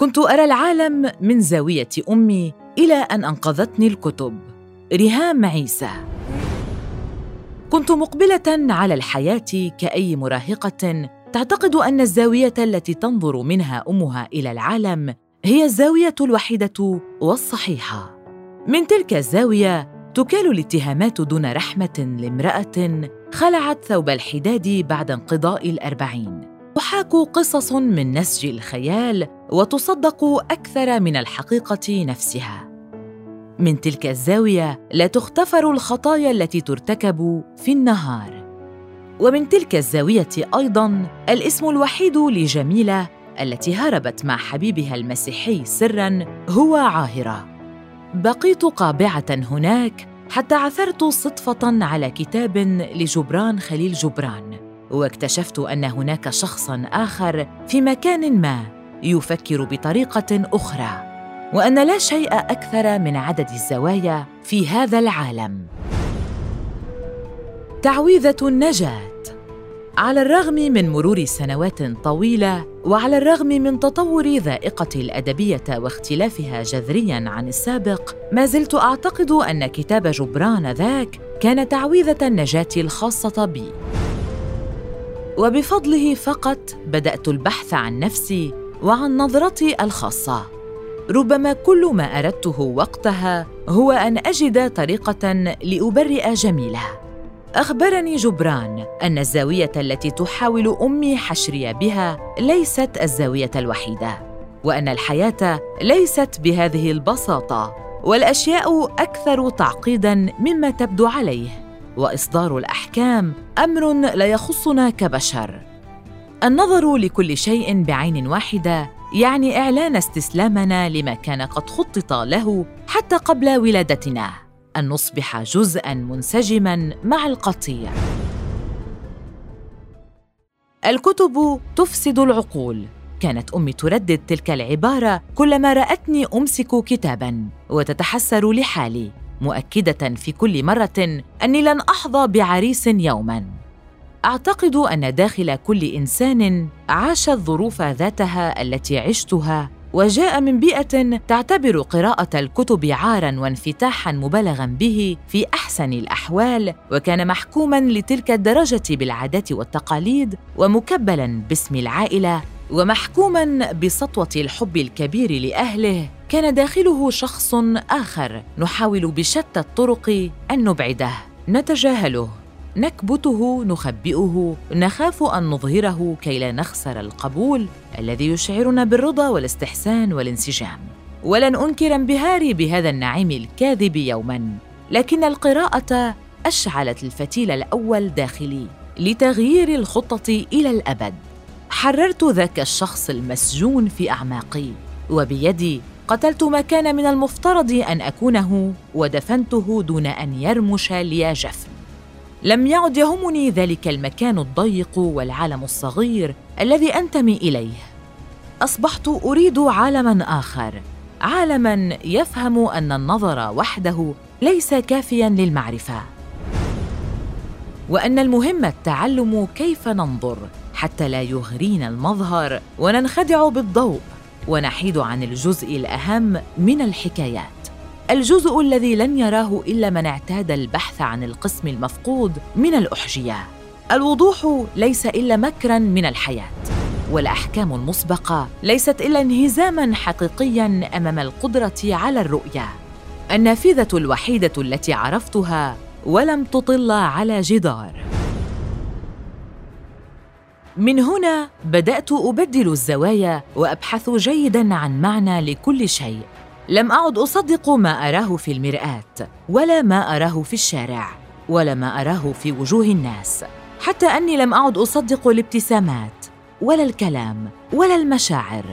كنت أرى العالم من زاوية أمي إلى أن أنقذتني الكتب. ريهام عيسى. كنت مقبلة على الحياة كأي مراهقة. تعتقد أن الزاوية التي تنظر منها أمها إلى العالم هي الزاوية الوحيدة والصحيحة. من تلك الزاوية تكال الاتهامات دون رحمة لامرأة خلعت ثوب الحداد بعد انقضاء الأربعين. تحاك قصص من نسج الخيال وتصدق أكثر من الحقيقة نفسها. من تلك الزاوية لا تغتفر الخطايا التي ترتكب في النهار. ومن تلك الزاوية أيضا الاسم الوحيد لجميلة التي هربت مع حبيبها المسيحي سرا هو عاهرة. بقيت قابعة هناك حتى عثرت صدفة على كتاب لجبران خليل جبران. واكتشفت أن هناك شخصا آخر في مكان ما يفكر بطريقة أخرى وأن لا شيء أكثر من عدد الزوايا في هذا العالم. تعويذة النجاة. على الرغم من مرور سنوات طويلة وعلى الرغم من تطور ذائقة الأدبية واختلافها جذريا عن السابق ما زلت أعتقد أن كتاب جبران ذاك كان تعويذة النجاة الخاصة بي. وبفضله فقط بدأت البحث عن نفسي وعن نظرتي الخاصة. ربما كل ما أردته وقتها هو أن أجد طريقة لأبرئ جميله أخبرني جبران أن الزاوية التي تحاول أمي حشري بها ليست الزاوية الوحيدة وأن الحياة ليست بهذه البساطة والأشياء أكثر تعقيدا مما تبدو عليه. وإصدار الأحكام أمر لا يخصنا كبشر. النظر لكل شيء بعين واحدة يعني إعلان استسلامنا لما كان قد خطط له حتى قبل ولادتنا. أن نصبح جزءا منسجما مع القطيع. الكتب تفسد العقول. كانت أمي تردد تلك العبارة كلما رأتني أمسك كتابا وتتحسر لحالي. مؤكدة في كل مرة أني لن أحظى بعريس يوما. أعتقد أن داخل كل إنسان عاش الظروف ذاتها التي عشتها وجاء من بيئة تعتبر قراءة الكتب عارا وانفتاحا مبالغا به في أحسن الأحوال وكان محكوما لتلك الدرجة بالعادات والتقاليد ومكبلا باسم العائلة ومحكوما بسطوة الحب الكبير لأهله كان داخله شخص آخر نحاول بشتى الطرق أن نبعده. نتجاهله. نكبته نخبئه نخاف أن نظهره كي لا نخسر القبول الذي يشعرنا بالرضا والاستحسان والانسجام. ولن أنكر انبهاري بهذا النعيم الكاذب يوما. لكن القراءة أشعلت الفتيل الأول داخلي لتغيير الخطه إلى الأبد. حررت ذاك الشخص المسجون في أعماقي وبيدي قتلت ما كان من المفترض أن أكونه ودفنته دون أن يرمش لي جفن. لم يعد يهمني ذلك المكان الضيق والعالم الصغير الذي أنتمي إليه. أصبحت أريد عالما آخر عالما يفهم أن النظر وحده ليس كافيا للمعرفة. وأن المهم التعلم كيف ننظر حتى لا يغرينا المظهر وننخدع بالضوء. ونحيد عن الجزء الأهم من الحكايات. الجزء الذي لن يراه إلا من اعتاد البحث عن القسم المفقود من الأحجية. الوضوح ليس إلا مكرا من الحياة والأحكام المسبقة ليست إلا انهزاما حقيقيا أمام القدرة على الرؤية. النافذة الوحيدة التي عرفتها ولم تطل على جدار. من هنا بدأت أبدل الزوايا وأبحث جيدا عن معنى لكل شيء. لم أعد أصدق ما أراه في المرآة ولا ما أراه في الشارع ولا ما أراه في وجوه الناس. حتى أني لم أعد أصدق الابتسامات ولا الكلام ولا المشاعر.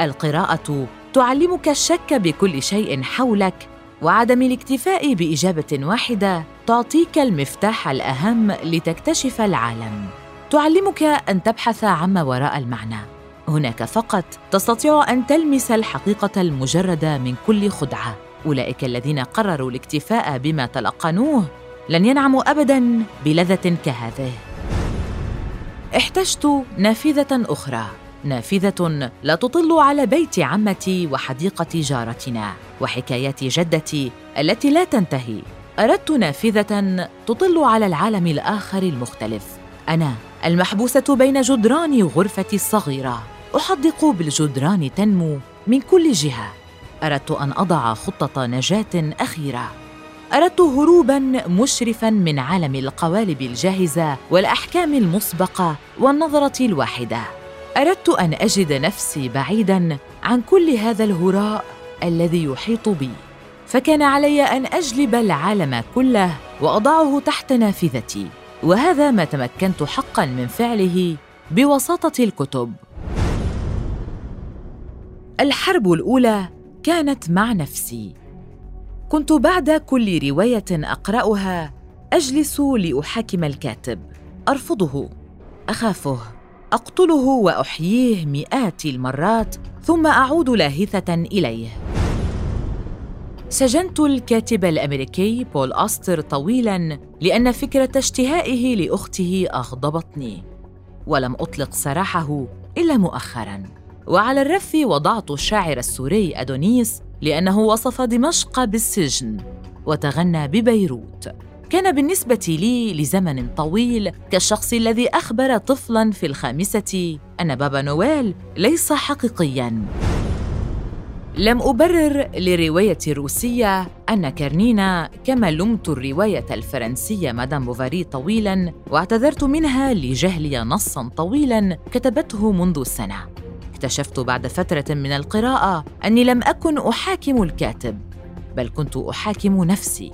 القراءة تعلمك الشك بكل شيء حولك وعدم الاكتفاء بإجابة واحدة تعطيك المفتاح الأهم لتكتشف العالم. تعلمك أن تبحث عما وراء المعنى. هناك فقط تستطيع أن تلمس الحقيقة المجردة من كل خدعة. أولئك الذين قرروا الاكتفاء بما تلقنوه لن ينعموا ابدا بلذة كهذه. احتجت نافذة أخرى. نافذة لا تطل على بيت عمتي وحديقة جارتنا وحكايات جدتي التي لا تنتهي. أردت نافذة تطل على العالم الآخر المختلف. أنا المحبوسة بين جدران غرفتي الصغيرة. أحدق بالجدران تنمو من كل جهة. أردت أن أضع خطة نجاة أخيرة. أردت هروبا مشرفا من عالم القوالب الجاهزة والأحكام المسبقة والنظرة الواحدة. أردت أن أجد نفسي بعيدا عن كل هذا الهراء الذي يحيط بي. فكان علي أن أجلب العالم كله وأضعه تحت نافذتي. وهذا ما تمكنت حقا من فعله بوساطه الكتب. الحرب الأولى كانت مع نفسي. كنت بعد كل رواية أقرأها أجلس لأحاكم الكاتب. أرفضه. أخافه. أقتله وأحييه مئات المرات ثم أعود لاهثة إليه. سجنت الكاتب الأمريكي بول أستر طويلا لأن فكرة اشتهائه لأخته أغضبتني ولم أطلق سراحه إلا مؤخرا. وعلى الرف وضعت الشاعر السوري أدونيس لأنه وصف دمشق بالسجن وتغنى ببيروت. كان بالنسبة لي لزمن طويل كالشخص الذي أخبر طفلا في الخامسة أن بابا نويل ليس حقيقيا. لم أبرر لرواية الروسية أن كارنينا كما لمت الرواية الفرنسية مدام بوفاري طويلاً واعتذرت منها لجهلي نصاً طويلاً كتبته منذ سنة. اكتشفت بعد فترة من القراءة أني لم أكن أحاكم الكاتب بل كنت أحاكم نفسي.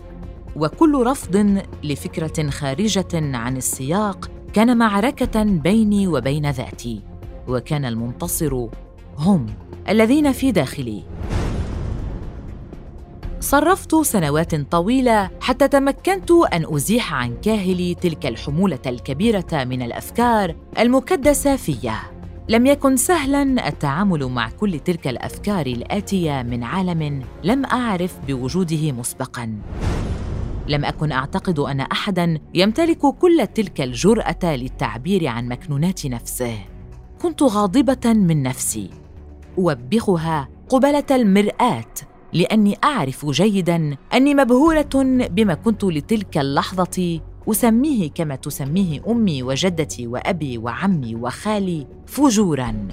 وكل رفض لفكرة خارجة عن السياق كان معركة بيني وبين ذاتي وكان المنتصر هم الذين في داخلي. صرفت سنوات طويلة حتى تمكنت أن أزيح عن كاهلي تلك الحمولة الكبيرة من الأفكار المكدسة فيه لم يكن سهلا التعامل مع كل تلك الأفكار الآتية من عالم لم أعرف بوجوده مسبقا. لم أكن أعتقد أن احدا يمتلك كل تلك الجرأة للتعبير عن مكنونات نفسه. كنت غاضبة من نفسي. أوبخها قبلة المرآة لأني أعرف جيدا أني مبهورة بما كنت لتلك اللحظة أسميه كما تسميه أمي وجدتي وأبي وعمي وخالي فجورا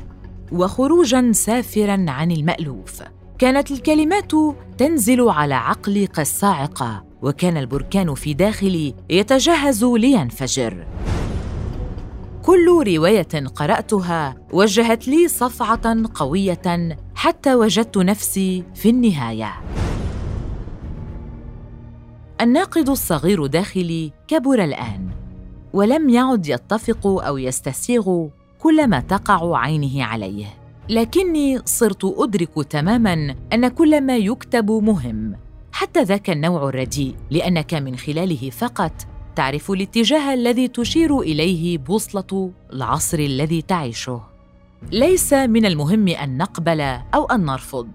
وخروجا سافرا عن المألوف. كانت الكلمات تنزل على عقلي كالصاعقه وكان البركان في داخلي يتجهز لينفجر. كل رواية قرأتها وجهت لي صفعة قوية حتى وجدت نفسي في النهاية. الناقد الصغير داخلي كبر الآن ولم يعد يتفق أو يستسيغ كل ما تقع عينه عليه. لكني صرت أدرك تماما أن كل ما يكتب مهم حتى ذاك النوع الرديء لأنك من خلاله فقط تعرف الاتجاه الذي تشير إليه بوصلة العصر الذي تعيشه. ليس من المهم أن نقبل أو أن نرفض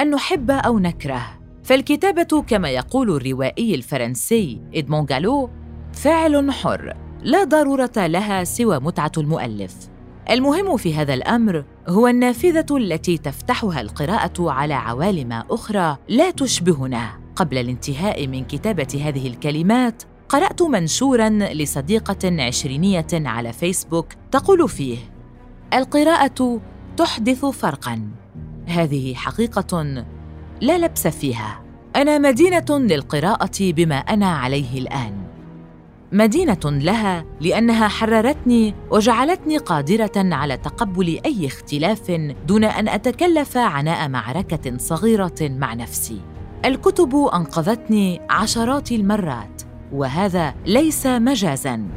أن نحب أو نكره. فالكتابة كما يقول الروائي الفرنسي إدمون جالو فعل حر لا ضرورة لها سوى متعة المؤلف. المهم في هذا الأمر هو النافذة التي تفتحها القراءة على عوالم أخرى لا تشبهنا. قبل الانتهاء من كتابة هذه الكلمات قرأت منشورا لصديقة عشرينية على فيسبوك تقول فيه القراءة تحدث فرقا. هذه حقيقة لا لبس فيها. أنا مدينة للقراءة بما أنا عليه الآن. مدينة لها لأنها حررتني وجعلتني قادرة على تقبل أي اختلاف دون أن أتكلف عناء معركة صغيرة مع نفسي. الكتب أنقذتني عشرات المرات. وهذا ليس مجازا.